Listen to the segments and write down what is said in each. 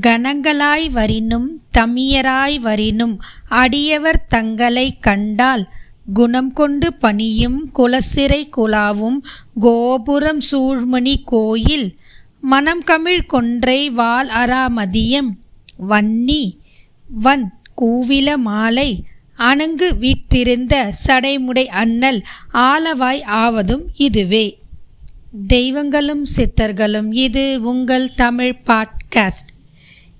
கணங்களாய் வரினும் தமியராய் வரினும் அடியவர் தங்களை கண்டால் குணம் கொண்டு பணியும் குலசிறை குலாவும் கோபுரம் சூழ்மணி கோயில் மனம் கமிழ் கொன்றை வால் அராமதியம் வன்னி வன் கூவில மாலை அணங்கு வீற்றிருந்த சடைமுடை அண்ணல் ஆலவாய் ஆவதும் இதுவே. தெய்வங்களும் சித்தர்களும் இது உங்கள் தமிழ் பாட்காஸ்ட்.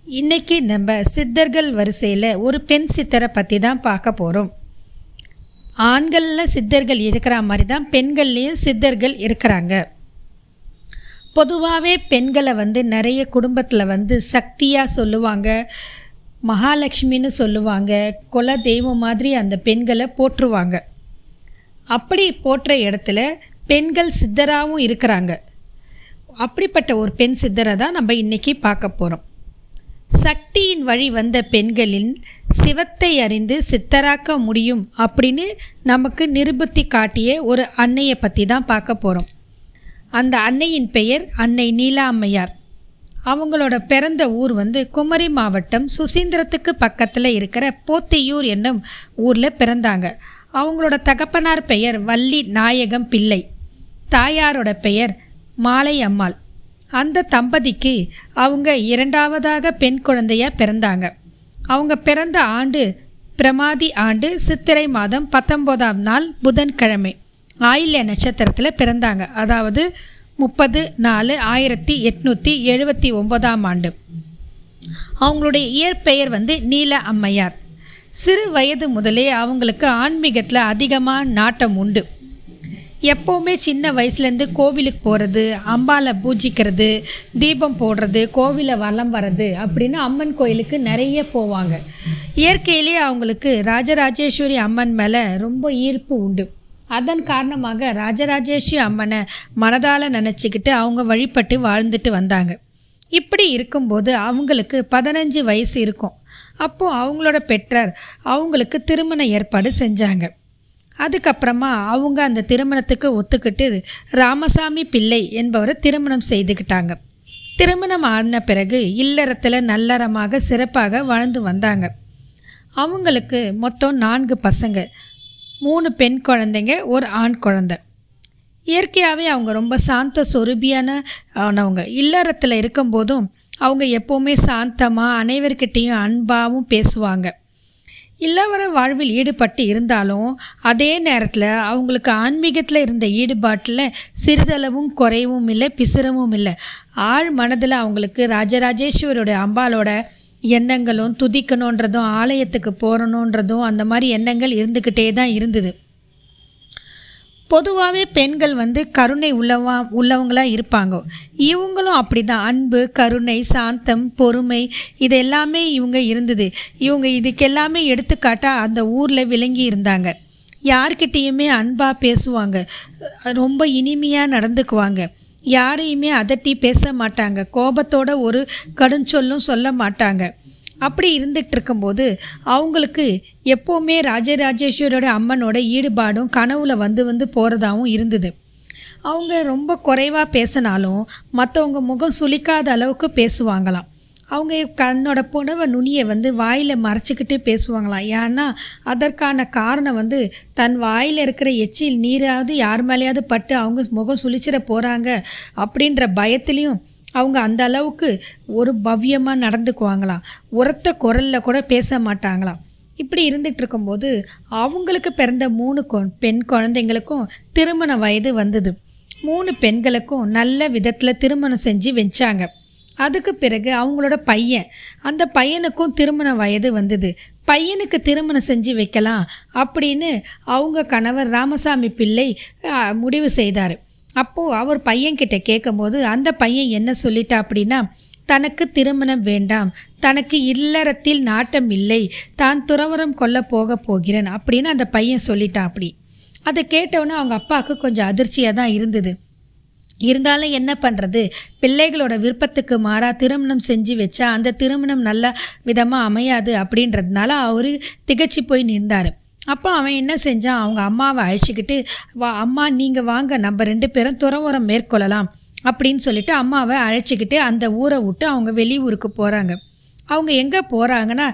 இன்னைக்கு நம்ம சித்தர்கள் வரிசையில் ஒரு பெண் சித்தரை பற்றி தான் பார்க்க போகிறோம் ஆண்களில் சித்தர்கள் இருக்கிற மாதிரி தான் பெண்கள்லேயும் சித்தர்கள் இருக்கிறாங்க. பொதுவாகவே பெண்களை வந்து நிறைய குடும்பத்தில் வந்து சக்தியாக சொல்லுவாங்க. மகாலட்சுமின்னு சொல்லுவாங்க. குல தெய்வம் மாதிரி அந்த பெண்களை போற்றுவாங்க. அப்படி போற்ற இடத்துல பெண்கள் சித்தராகவும் இருக்கிறாங்க. அப்படிப்பட்ட ஒரு பெண் சித்தரை தான் நம்ம இன்றைக்கி பார்க்க போகிறோம் சக்தியின் வழி வந்த பெண்களின் சிவத்தை அறிந்து சித்தராக்க முடியும் அப்படின்னு நமக்கு நிருபத்தி காட்டிய ஒரு அன்னையை பற்றி தான் பார்க்க போகிறோம் அந்த அன்னையின் பெயர் அன்னை நீலாம்மையார் அவங்களோட பிறந்த ஊர் வந்து குமரி மாவட்டம் சுசீந்திரத்துக்கு பக்கத்தில் இருக்கிற போத்தியூர் என்னும் ஊரில் பிறந்தாங்க. அவங்களோட தகப்பனார் பெயர் வள்ளி நாயகம் பிள்ளை. தாயாரோட பெயர் மாலை அம்மாள். அந்த தம்பதிக்கு அவங்க இரண்டாவதாக பெண் குழந்தையாக பிறந்தாங்க. அவங்க பிறந்த ஆண்டு பிரமாதி ஆண்டு சித்திரை மாதம் பத்தொம்போதாம் நாள் புதன்கிழமை. ஆயில்ய நட்சத்திரத்தில் பிறந்தாங்க. அதாவது முப்பது நாலு ஆயிரத்தி எட்நூற்றி எழுபத்தி ஒன்பதாம் ஆண்டு. அவங்களுடைய இயற்பெயர் வந்து நீல அம்மையார். சிறு வயது முதலே அவங்களுக்கு ஆன்மீகத்தில் அதிகமாக நாட்டம் உண்டு. எப்போவுமே சின்ன வயசுலேருந்து கோவிலுக்கு போகிறது அம்பாவை பூஜிக்கிறது தீபம் போடுறது கோவிலை வலம் வர்றது அப்படின்னு அம்மன் கோயிலுக்கு நிறைய போவாங்க. இயற்கையிலே அவங்களுக்கு ராஜராஜேஸ்வரி அம்மன் மேலே ரொம்ப ஈர்ப்பு உண்டு. அதன் காரணமாக ராஜராஜேஸ்வரி அம்மனை மனதால் நினச்சிக்கிட்டு அவங்க வழிபட்டு வாழ்ந்துட்டு வந்தாங்க. இப்படி இருக்கும்போது அவங்களுக்கு பதினஞ்சு வயசு இருக்கும். அப்போது அவங்களோட பெற்றார் அவங்களுக்கு திருமண ஏற்பாடு செஞ்சாங்க. அதுக்கப்புறமா அவங்க அந்த திருமணத்துக்கு ஒத்துக்கிட்டு ராமசாமி பிள்ளை என்பவரை திருமணம் செய்துக்கிட்டாங்க. திருமணம் ஆன பிறகு இல்லறத்தில் நல்லறமாக சிறப்பாக வாழ்ந்து வந்தாங்க. அவங்களுக்கு மொத்தம் நான்கு பசங்க. மூணு பெண் குழந்தைங்க ஒரு ஆண் குழந்தை. இயற்கையாகவே அவங்க ரொம்ப சாந்த சொருபியானவங்க இல்லறத்தில் இருக்கும்போதும் அவங்க எப்போவுமே சாந்தமாக அனைவர்கிட்டேயும் அன்பாகவும் பேசுவாங்க. இல்லவர வாழ்வில் ஈடுபட்டு இருந்தாலும் அதே நேரத்தில் அவங்களுக்கு ஆன்மீகத்தில் இருந்த ஈடுபாட்டில் சிறிதளவும் குறைவும் இல்லை பிசிறவும் இல்லை. ஆழ் மனதில் அவங்களுக்கு ராஜராஜேஸ்வரோட அம்பாலோட எண்ணங்களும் துதிக்கணுன்றதும் ஆலயத்துக்கு போகணுன்றதும் அந்த மாதிரி எண்ணங்கள் இருந்துக்கிட்டே தான் இருந்தது. பொதுவாகவே பெண்கள் வந்து கருணை உள்ளவா உள்ளவங்களாக இருப்பாங்க. இவங்களும் அப்படி தான் அன்பு கருணை சாந்தம் பொறுமை இது எல்லாமே இவங்க இருந்தது. இவங்க இதுக்கெல்லாமே எடுத்துக்காட்டாக அந்த ஊரில் விளங்கி இருந்தாங்க. யார்கிட்டேயுமே அன்பாக பேசுவாங்க. ரொம்ப இனிமையாக நடந்துக்குவாங்க. யாரையுமே அதட்டி பேச மாட்டாங்க. கோபத்தோட ஒரு கடுஞ்சொல்லும் சொல்ல மாட்டாங்க. அப்படி இருந்துகிட்டு இருக்கும்போது அவங்களுக்கு எப்போவுமே ராஜராஜேஸ்வரோட அம்மனோட ஈடுபாடும் கனவுல வந்து வந்து போகிறதாகவும் இருந்தது. அவங்க ரொம்ப குறைவாக பேசினாலும் மற்றவங்க முகம் சுளிக்காத அளவுக்கு பேசுவாங்களாம். அவங்க கண்ணோட புனவை நுனியை வந்து வாயில் மறைச்சிக்கிட்டே பேசுவாங்களாம். ஏன்னா அதற்கான காரணம் வந்து தன் வாயில் இருக்கிற எச்சில் நீராவது யார் மேலேயாவது பட்டு அவங்க முகம் சுழிச்சிட போகிறாங்க அப்படின்ற பயத்துலேயும் அவங்க அந்த அளவுக்கு ஒரு பவ்யமாக நடந்துக்குவாங்களாம். உரத்த குரலில் கூட பேச மாட்டாங்களாம். இப்படி இருந்துகிட்டு இருக்கும்போது அவங்களுக்கு பிறந்த மூணு கொ பெண் குழந்தைங்களுக்கும் திருமண வயது வந்தது. மூணு பெண்களுக்கும் நல்ல விதத்தில் திருமணம் செஞ்சு வச்சாங்க. அதுக்கு பிறகு அவங்களோட பையன். அந்த பையனுக்கும் திருமண வயது வந்தது. பையனுக்கு திருமணம் செஞ்சு வைக்கலாம் அப்படின்னு அவங்க கணவர் ராமசாமி பிள்ளை முடிவு செய்தார். அப்போது அவர் பையன்கிட்ட கேட்கும்போது அந்த பையன் என்ன சொல்லிட்டா அப்படின்னா தனக்கு திருமணம் வேண்டாம். தனக்கு இல்லறத்தில் நாட்டம் இல்லை. தான் துறவரம் கொல்ல போக போகிறேன் அப்படின்னு அந்த பையன் சொல்லிட்டான் அப்படி. அதை கேட்டவுடனே அவங்க அப்பாவுக்கு கொஞ்சம் அதிர்ச்சியாக தான் இருந்தது. இருந்தாலும் என்ன பண்ணுறது பிள்ளைகளோட விருப்பத்துக்கு மாறாக திருமணம் செஞ்சு வச்சா அந்த திருமணம் நல்ல விதமாக அமையாது அப்படின்றதுனால அவர் திகச்சு போய் நின்றார். அப்போ அவன் என்ன செஞ்சான்? அவங்க அம்மாவை அழைச்சிக்கிட்டு வா அம்மா நீங்கள் வாங்க. நம்ம ரெண்டு பேரும் துறவுரம் மேற்கொள்ளலாம். அப்படின்னு சொல்லிட்டு அம்மாவை அழைச்சிக்கிட்டு அந்த ஊரை விட்டு அவங்க வெளியூருக்கு போகிறாங்க அவங்க எங்கே போகிறாங்கன்னா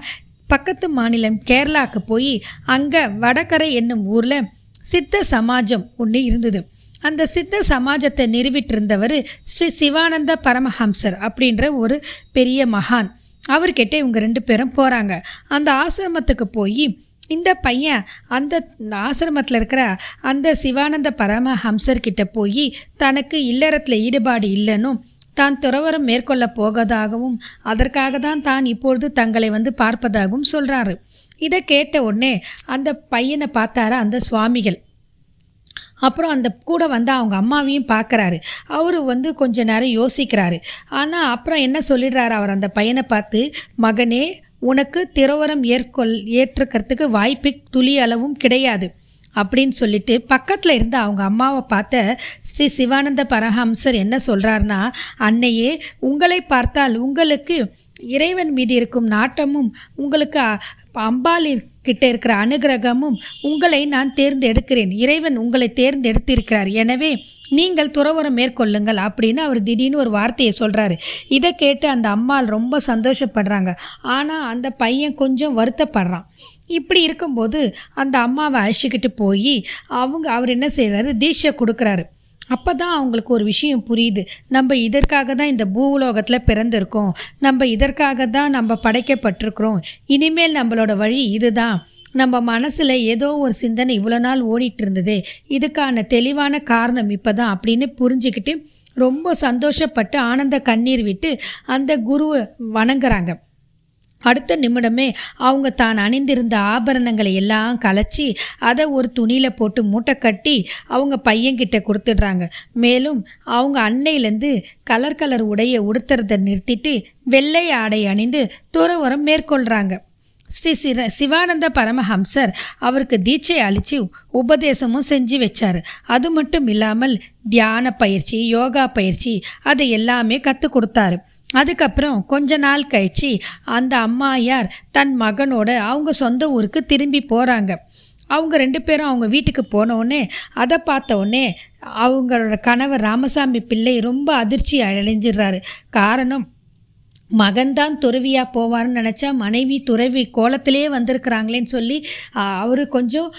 பக்கத்து மாநிலம் கேரளாவுக்கு போய் அங்கே வடகரை என்னும் ஊரில் சித்த சமாஜம் ஒன்று இருந்தது. அந்த சித்த சமாஜத்தை நிறுவிட்டிருந்தவர் ஸ்ரீ சிவானந்த பரமஹம்சர் அப்படின்ற ஒரு பெரிய மகான். அவர்கிட்ட இவங்க ரெண்டு பேரும் போகிறாங்க அந்த ஆசிரமத்துக்கு போய் இந்த பையன் அந்த ஆசிரமத்தில் இருக்கிற அந்த சிவானந்த பரமஹம்சர்கிட்ட போய் தனக்கு இல்லறத்தில் ஈடுபாடு இல்லைன்னும் தான் துறவரம் மேற்கொள்ள போவதாகவும் அதற்காக தான் தான் இப்பொழுது தங்களை வந்து பார்ப்பதாகவும் சொல்கிறாரு இதை கேட்ட உடனே அந்த பையனை பார்த்தாரா அந்த சுவாமிகள். அப்புறம் அந்த கூட வந்து அவங்க அம்மாவையும் பார்க்குறாரு அவர் வந்து கொஞ்ச நேரம் யோசிக்கிறாரு. ஆனால் அப்புறம் என்ன சொல்லிடுறாரு? அவர் அந்த பையனை பார்த்து மகனே உனக்கு திரவரம் ஏற்கொள் ஏற்றுக்கிறதுக்கு வாய்ப்பு துளி அளவும் கிடையாது. அப்படின்னு சொல்லிட்டு பக்கத்தில் இருந்த அவங்க அம்மாவை பார்த்த ஸ்ரீ சிவானந்த பரஹம்சர் என்ன சொல்கிறாருன்னா அன்னையே உங்களை பார்த்தால் உங்களுக்கு இறைவன் மீது இருக்கும் நாட்டமும் உங்களுக்கு அம்பாளிக்கிட்ட இருக்கிற அனுகிரகமும் உங்களை நான் தேர்ந்தெடுக்கிறேன். இறைவன் உங்களை தேர்ந்தெடுத்திருக்கிறார். எனவே நீங்கள் துறவரம் மேற்கொள்ளுங்கள் அப்படின்னு அவர் திடீர்னு ஒரு வார்த்தையை சொல்கிறாரு இதை கேட்டு அந்த அம்மாள் ரொம்ப சந்தோஷப்படுறாங்க. ஆனால் அந்த பையன் கொஞ்சம் வருத்தப்படுறான். இப்படி இருக்கும்போது அந்த அம்மாவை அழைச்சிக்கிட்டு போய் அவங்க அவர் என்ன செய்கிறாரு தீட்சை கொடுக்குறாரு. அப்போ தான் அவங்களுக்கு ஒரு விஷயம் புரியுது. நம்ம இதற்காக தான் இந்த பூலோகத்தில் பிறந்திருக்கோம். நம்ம இதற்காக தான் நம்ம படைக்கப்பட்டிருக்கிறோம். இனிமேல் நம்மளோட வழி இதுதான். நம்ம மனசில் ஏதோ ஒரு சிந்தனை இவ்வளோ நாள் ஓடிட்டு இருந்தது இதுக்கான தெளிவான காரணம் இப்போ தான் அப்படின்னு புரிஞ்சுக்கிட்டு ரொம்ப சந்தோஷப்பட்டு ஆனந்த கண்ணீர் விட்டு அந்த குருவை வணங்குறாங்க. அடுத்த நிமிடமே அவங்க தான் அணிந்திருந்த ஆபரணங்களை எல்லாம் கலைச்சி அதை ஒரு துணியில் போட்டு மூட்டை கட்டி அவங்க பையன்கிட்ட கொடுத்துடுறாங்க. மேலும் அவங்க அன்னையிலேருந்து கலர் கலர் உடையை உடுத்துறதை நிறுத்திட்டு வெள்ளை ஆடை அணிந்து துறவரம் மேற்கொள்கிறாங்க ஸ்ரீ சிர சிவானந்த பரமஹம்சர் அவருக்கு தீட்சை அளித்து உபதேசமும் செஞ்சு வச்சார். அது மட்டும் இல்லாமல் தியான பயிற்சி யோகா பயிற்சி அதை எல்லாமே கற்றுக் கொடுத்தாரு. அதுக்கப்புறம் கொஞ்ச நாள் கழிச்சு அந்த அம்மாயார் தன் மகனோட அவங்க சொந்த ஊருக்கு திரும்பி போகிறாங்க அவங்க ரெண்டு பேரும் அவங்க வீட்டுக்கு போனவுடனே அதை பார்த்தவொடனே அவங்களோட கணவர் ராமசாமி பிள்ளை ரொம்ப அதிர்ச்சி அடைஞ்சிடுறாரு. காரணம் மகன்தான் துறவியாக போவார்னு நினச்சா மனைவி துறவி கோலத்திலே வந்திருக்கிறாங்களேன்னு சொல்லி அவர் கொஞ்சம்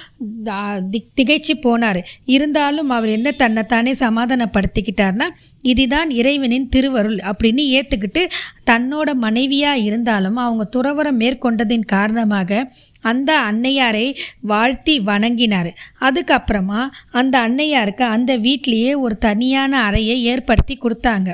திக் திகைச்சு போனார். இருந்தாலும் அவர் என்ன தன்னைத்தானே சமாதானப்படுத்திக்கிட்டார்னா இதுதான் இறைவனின் திருவருள் அப்படின்னு ஏற்றுக்கிட்டு தன்னோட மனைவியாக இருந்தாலும் அவங்க துறவரம் மேற்கொண்டதின் காரணமாக அந்த அன்னையாரை வாழ்த்தி வணங்கினார். அதுக்கப்புறமா அந்த அன்னையாருக்கு அந்த வீட்லேயே ஒரு தனியான அறையை ஏற்படுத்தி கொடுத்தாங்க.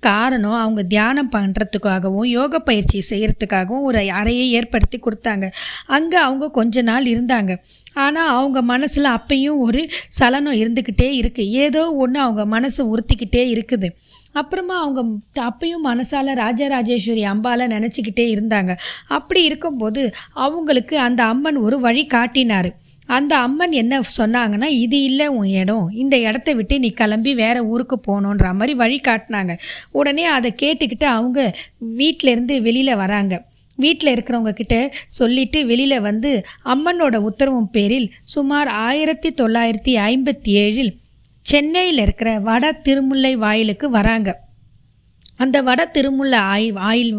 காரணம் அவங்க தியானம் பண்ணுறதுக்காகவும் யோக பயிற்சி செய்கிறதுக்காகவும் ஒரு அறையை ஏற்படுத்தி கொடுத்தாங்க. அங்கே அவங்க கொஞ்ச நாள் இருந்தாங்க. ஆனால் அவங்க மனசில் அப்பையும் ஒரு சலனம் இருந்துக்கிட்டே இருக்குது ஏதோ ஒன்று அவங்க மனசை உறுத்திக்கிட்டே இருக்குது. அப்புறமா அவங்க அப்பையும் மனசால் ராஜராஜேஸ்வரி அம்பால நினச்சிக்கிட்டே இருந்தாங்க. அப்படி இருக்கும்போது அவங்களுக்கு அந்த அம்மன் ஒரு வழி காட்டினார். அந்த அம்மன் என்ன சொன்னாங்கன்னா இது இல்லை உன் இடம். இந்த இடத்த விட்டு நீ கிளம்பி வேற ஊருக்கு போகணுன்ற மாதிரி வழி காட்டினாங்க. உடனே அதை கேட்டுக்கிட்டு அவங்க வீட்டிலேருந்து வெளியில் வராங்க. வீட்டில் இருக்கிறவங்க கிட்ட சொல்லிட்டு வெளியில் வந்து அம்மனோட உத்தரவும் பேரில் சுமார் ஆயிரத்தி தொள்ளாயிரத்தி ஐம்பத்தி ஏழில் சென்னையில் இருக்கிற வட திருமுல்லை வாயிலுக்கு வராங்க. அந்த வட திருமுல்லை ஆய் ஆயில்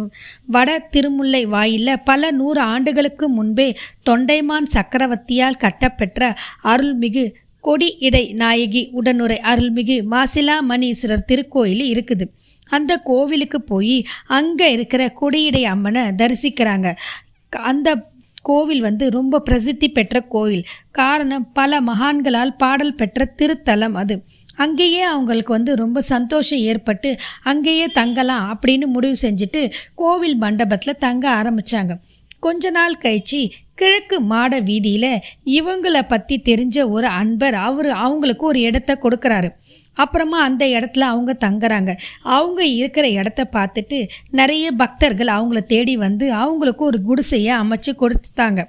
வட திருமுல்லை வாயிலில் பல நூறு ஆண்டுகளுக்கு முன்பே தொண்டைமான் சக்கரவர்த்தியால் கட்டப்பெற்ற அருள்மிகு கொடி இடை நாயகி உடனுரை அருள்மிகு மாசிலா மணீஸ்வரர் திருக்கோயில் இருக்குது. அந்த கோவிலுக்கு போய் அங்கே இருக்கிற கொடியடை அம்மனை தரிசிக்கிறாங்க. அந்த கோவில் வந்து ரொம்ப பிரசித்தி பெற்ற கோவில். காரணம் பல மகான்களால் பாடல் பெற்ற திருத்தலம் அது. அங்கேயே அவங்களுக்கு வந்து ரொம்ப சந்தோஷம் ஏற்பட்டு அங்கேயே தங்கலாம் அப்படின்னு முடிவு செஞ்சுட்டு கோவில் மண்டபத்தில் தங்க ஆரம்பித்தாங்க கொஞ்ச நாள் கழிச்சு கிழக்கு மாட வீதியில் இவங்களை பற்றி தெரிஞ்ச ஒரு அன்பர் அவர் அவங்களுக்கு ஒரு இடத்த கொடுக்குறாரு. அப்புறமா அந்த இடத்துல அவங்க தங்குறாங்க. அவங்க இருக்கிற இடத்த பார்த்துட்டு நிறைய பக்தர்கள் அவங்கள தேடி வந்து அவங்களுக்கு ஒரு குடிசையை அமைச்சு கொடுத்தாங்க.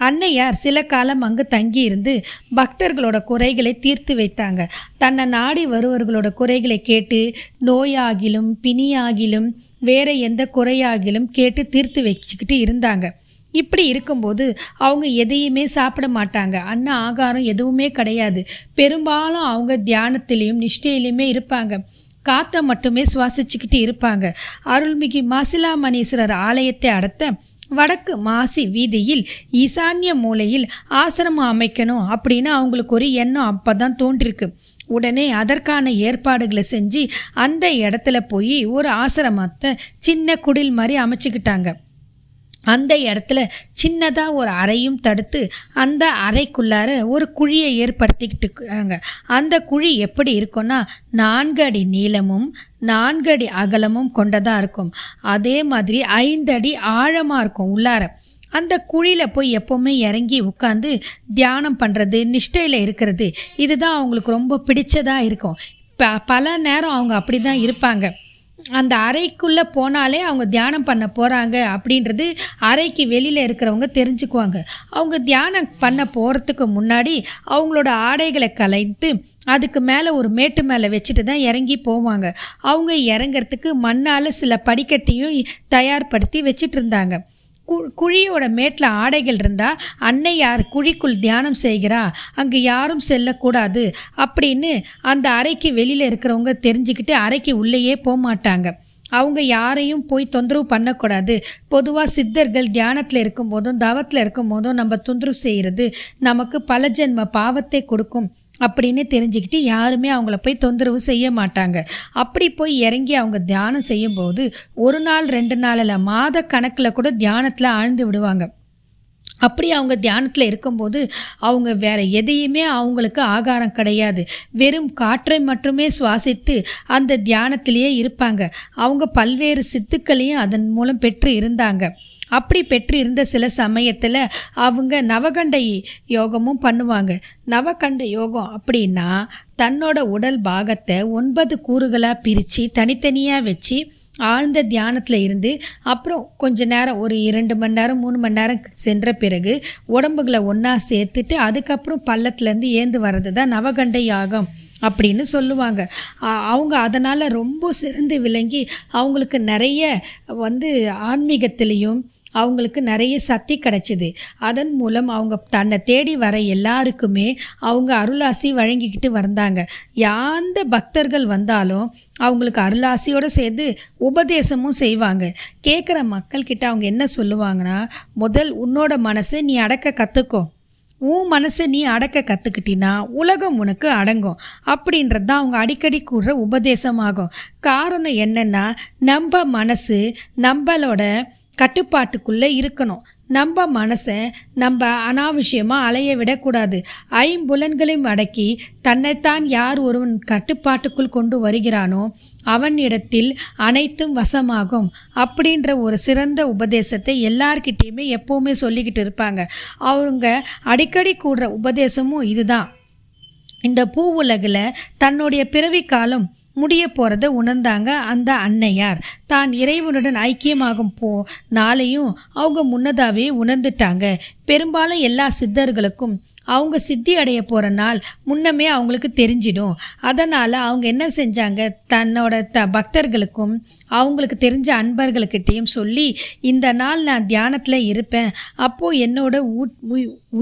அன்னையார் சில காலம் அங்கு தங்கி இருந்து பக்தர்களோட குறைகளை தீர்த்து வைத்தாங்க. தன்னை நாடி வருவர்களோட குறைகளை கேட்டு நோயாகிலும் பிணியாகிலும் வேற எந்த குறையாகிலும் கேட்டு தீர்த்து வச்சுக்கிட்டு இருந்தாங்க. இப்படி இருக்கும்போது அவங்க எதையுமே சாப்பிட மாட்டாங்க. அன்ன ஆகாரம் எதுவுமே கிடையாது. பெரும்பாலும் அவங்க தியானத்திலையும் நிஷ்டையிலையுமே இருப்பாங்க. காற்றை மட்டுமே சுவாசிச்சுக்கிட்டு இருப்பாங்க. அருள்மிகு மாசிலாமணீஸ்வரர் ஆலயத்தை அடுத்த வடக்கு மாசி வீதியில் ஈசான்ய மூலையில் ஆசிரமம் அமைக்கணும் அப்படின்னு அவங்களுக்கு ஒரு எண்ணம் அப்போ தான் தோன்றிருக்கு. உடனே அதற்கான ஏற்பாடுகளை செஞ்சு அந்த இடத்துல போய் ஒரு ஆசிரமத்தை சின்ன குடில் மாதிரி அமைச்சுக்கிட்டாங்க. அந்த இடத்துல சின்னதாக ஒரு அறையும் தடுத்து அந்த அறைக்குள்ளார ஒரு குழியை ஏற்படுத்திக்கிட்டு அந்த குழி எப்படி இருக்கும்னா நான்கு அடி நீளமும் நான்கு அடி அகலமும் கொண்டதாக இருக்கும். அதே மாதிரி ஐந்து அடி ஆழமாக இருக்கும் உள்ளார. அந்த குழியில் போய் எப்போவுமே இறங்கி உட்காந்து தியானம் பண்ணுறது நிஷ்டையில் இருக்கிறது இதுதான் அவங்களுக்கு ரொம்ப பிடிச்சதாக இருக்கும். ப பல நேரம் அவங்க அப்படி தான் இருப்பாங்க. அந்த அறைக்குள்ளே போனாலே அவங்க தியானம் பண்ண போகிறாங்க அப்படின்றது அறைக்கு வெளியில் இருக்கிறவங்க தெரிஞ்சுக்குவாங்க. அவங்க தியானம் பண்ண போகிறதுக்கு முன்னாடி அவங்களோட ஆடைகளை கலைத்து அதுக்கு மேலே ஒரு மேட்டு மேலே வச்சுட்டு தான் இறங்கி போவாங்க. அவங்க இறங்கிறதுக்கு மண்ணால் சில படிக்கட்டையும் தயார்படுத்தி வச்சிட்டு இருந்தாங்க. கு குழியோட மேட்டில் ஆடைகள் இருந்தால் அன்னை யார் குழிக்குள் தியானம் செய்கிறா? அங்கே யாரும் செல்லக்கூடாது. அப்படின்னு அந்த அறைக்கு வெளியில் இருக்கிறவங்க தெரிஞ்சுக்கிட்டு அறைக்கு உள்ளேயே போக மாட்டாங்க அவங்க யாரையும் போய் தொந்தரவு பண்ணக்கூடாது. பொதுவாக சித்தர்கள் தியானத்தில் இருக்கும் போதும் தவத்தில் இருக்கும் போதும் நம்ம தொந்தரவு செய்கிறது நமக்கு பல ஜென்ம பாவத்தை கொடுக்கும். அப்படின்னு தெரிஞ்சுக்கிட்டு யாருமே அவங்கள போய் தொந்தரவு செய்ய மாட்டாங்க. அப்படி போய் இறங்கி அவங்க தியானம் செய்யும்போது ஒரு நாள் ரெண்டு நாளில் மாத கணக்கில் கூட தியானத்தில் ஆழ்ந்து விடுவாங்க. அப்படி அவங்க தியானத்தில் இருக்கும்போது அவங்க வேற எதையுமே அவங்களுக்கு ஆகாரம் கிடையாது. வெறும் காற்றை மட்டுமே சுவாசித்து அந்த தியானத்திலேயே இருப்பாங்க. அவங்க பல்வேறு சித்துக்களையும் அதன் மூலம் பெற்று இருந்தாங்க. அப்படி பெற்று இருந்த சில சமயத்தில் அவங்க நவகண்ட யோகமும் பண்ணுவாங்க. நவகண்ட யோகம் அப்படின்னா தன்னோட உடல் பாகத்தை ஒன்பது கூறுகளாக பிரித்து தனித்தனியாக வச்சு ஆழ்ந்த தியானத்தில் இருந்து அப்புறம் கொஞ்ச நேரம் ஒரு இரண்டு மணி நேரம் மூணு மணி நேரம் சென்ற பிறகு உடம்புகளை ஒன்றா சேர்த்துட்டு அதுக்கப்புறம் பள்ளத்துலேருந்து ஏந்து வர்றது தான் நவகண்ட யாகம். அப்படின்னு சொல்லுவாங்க. அவங்க அதனால் ரொம்ப சிறந்து விளங்கி அவங்களுக்கு நிறைய வந்து ஆன்மீகத்திலையும் அவங்களுக்கு நிறைய சக்தி கிடைச்சிது. அதன் மூலம் அவங்க தன்னை தேடி வர எல்லாருக்குமே அவங்க அருளாசி வழங்கிக்கிட்டு வந்தாங்க. யாந்த பக்தர்கள் வந்தாலும் அவங்களுக்கு அருளாசியோடு சேர்ந்து உபதேசமும் செய்வாங்க. கேட்குற மக்கள்கிட்ட அவங்க என்ன சொல்லுவாங்கன்னா முதல் உன்னோட மனசை நீ அடக்க கற்றுக்கோ உன் மனசை நீ அடக்க கற்றுக்கிட்டினா உலகம் உனக்கு அடங்கும். அப்படின்றது தான் அவங்க அடிக்கடி கூடுற உபதேசமாகும். காரணம் என்னென்னா நம்ம மனசு நம்மளோட கட்டுப்பாட்டுக்குள்ளே இருக்கணும். நம்ம மனசை நம்ம அனாவசியமாக அலைய விடக்கூடாது. ஐம்புலன்களையும் அடக்கி தன்னைத்தான் யார் ஒருவன் கட்டுப்பாட்டுக்குள் கொண்டு வருகிறானோ அவனிடத்தில் அனைத்தும் வசமாகும் அப்படின்ற ஒரு சிறந்த உபதேசத்தை எல்லார்கிட்டேயுமே எப்போவுமே சொல்லிக்கிட்டு இருப்பாங்க. அவங்க அடிக்கடி கூடுற உபதேசமும் இதுதான். இந்த பூ உலகில் தன்னுடைய பிறவி காலம் முடிய போகிறத உணர்ந்தாங்க அந்த அன்னையார். தான் இறைவனுடன் ஐக்கியமாகும் போ நாளையும் அவங்க முன்னதாகவே உணர்ந்துட்டாங்க. பெரும்பாலும் எல்லா சித்தர்களுக்கும் அவங்க சித்தி அடைய போகிற நாள் முன்னமே அவங்களுக்கு தெரிஞ்சிடும். அதனால் அவங்க என்ன செஞ்சாங்க? தன்னோட த பக்தர்களுக்கும் அவங்களுக்கு தெரிஞ்ச அன்பர்களுக்கிட்டேயும் சொல்லி இந்த நாள் நான் தியானத்தில் இருப்பேன். அப்போது என்னோட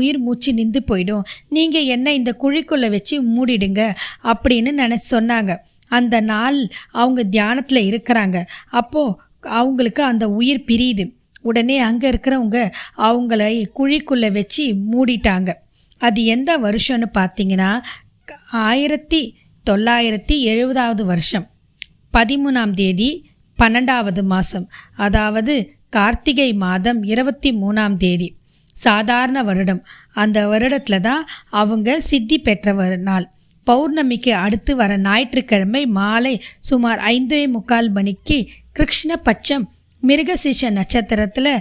உயிர் மூச்சு நின்று போயிடும். நீங்கள் என்ன இந்த குழிக்குள்ளே வச்சு மூடிடுங்க. அப்படின்னு நினச்சி சொன்னாங்க. அந்த நாள் அவங்க தியானத்தில் இருக்கிறாங்க. அப்போது அவங்களுக்கு அந்த உயிர் பிரியுது. உடனே அங்கே இருக்கிறவங்க அவங்கள குழிக்குள்ளே வச்சு மூடிட்டாங்க. அது எந்த வருஷம்னு பார்த்தீங்கன்னா ஆயிரத்தி தொள்ளாயிரத்தி எழுபதாவது வருஷம். பதிமூணாம் தேதி பன்னெண்டாவது மாதம் அதாவது கார்த்திகை மாதம் இருபத்தி மூணாம் தேதி. சாதாரண வருடம். அந்த வருடத்தில் தான் அவங்க சித்தி பெற்ற நாள். பௌர்ணமிக்கு அடுத்து வர ஞாயிற்றுக்கிழமை மாலை சுமார் ஐந்தே முக்கால் மணிக்கு கிருஷ்ணபட்சம் மிருகசீஷ நட்சத்திரத்தில்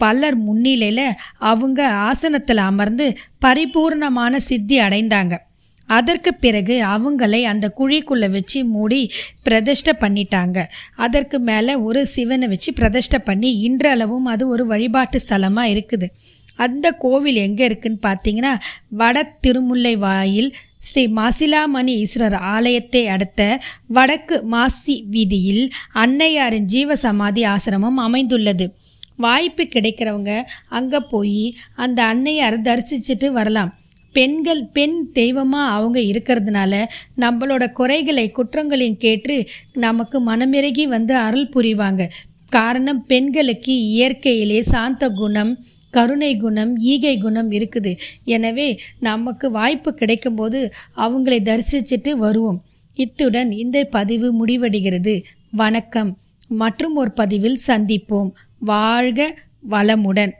பலர் முன்னிலையில் அவங்க ஆசனத்தில் அமர்ந்து பரிபூர்ணமான சித்தி அடைந்தாங்க. அதற்கு பிறகு அவங்களை அந்த குழிக்குள்ளே வச்சு மூடி பிரதிஷ்டை பண்ணிட்டாங்க. அதற்கு மேலே ஒரு சிவனை வச்சு பிரதிஷ்டை பண்ணி இன்றளவும் அது ஒரு வழிபாட்டு ஸ்தலமாக இருக்குது. அந்த கோவில் எங்கே இருக்குன்னு பார்த்தீங்கன்னா வட திருமுல்லை வாயில் ஸ்ரீ மாசிலாமணி ஈஸ்வரர் ஆலயத்தை அடுத்த வடக்கு மாசி வீதியில் அன்னையாரின் ஜீவ சமாதி ஆசிரமம் அமைந்துள்ளது. வாய்ப்பு கிடைக்கிறவங்க அங்கே போய் அந்த அன்னையார் தரிசிச்சுட்டு வரலாம். பெண்கள் பெண் தெய்வமாக அவங்க இருக்கிறதுனால நம்மளோட குறைகளை குற்றங்களையும் கேட்டு நமக்கு மனமிறகி வந்து அருள் புரிவாங்க. காரணம் பெண்களுக்கு இயற்கையிலே சாந்த குணம் கருணை குணம் ஈகை குணம் இருக்குது. எனவே நமக்கு வாய்ப்பு கிடைக்கும்போது அவங்களை தரிசிச்சுட்டு வருவோம். இத்துடன் இந்த பதிவு முடிவடைகிறது. வணக்கம். மற்றும் ஒரு பதிவில் சந்திப்போம். வாழ்க வளமுடன்.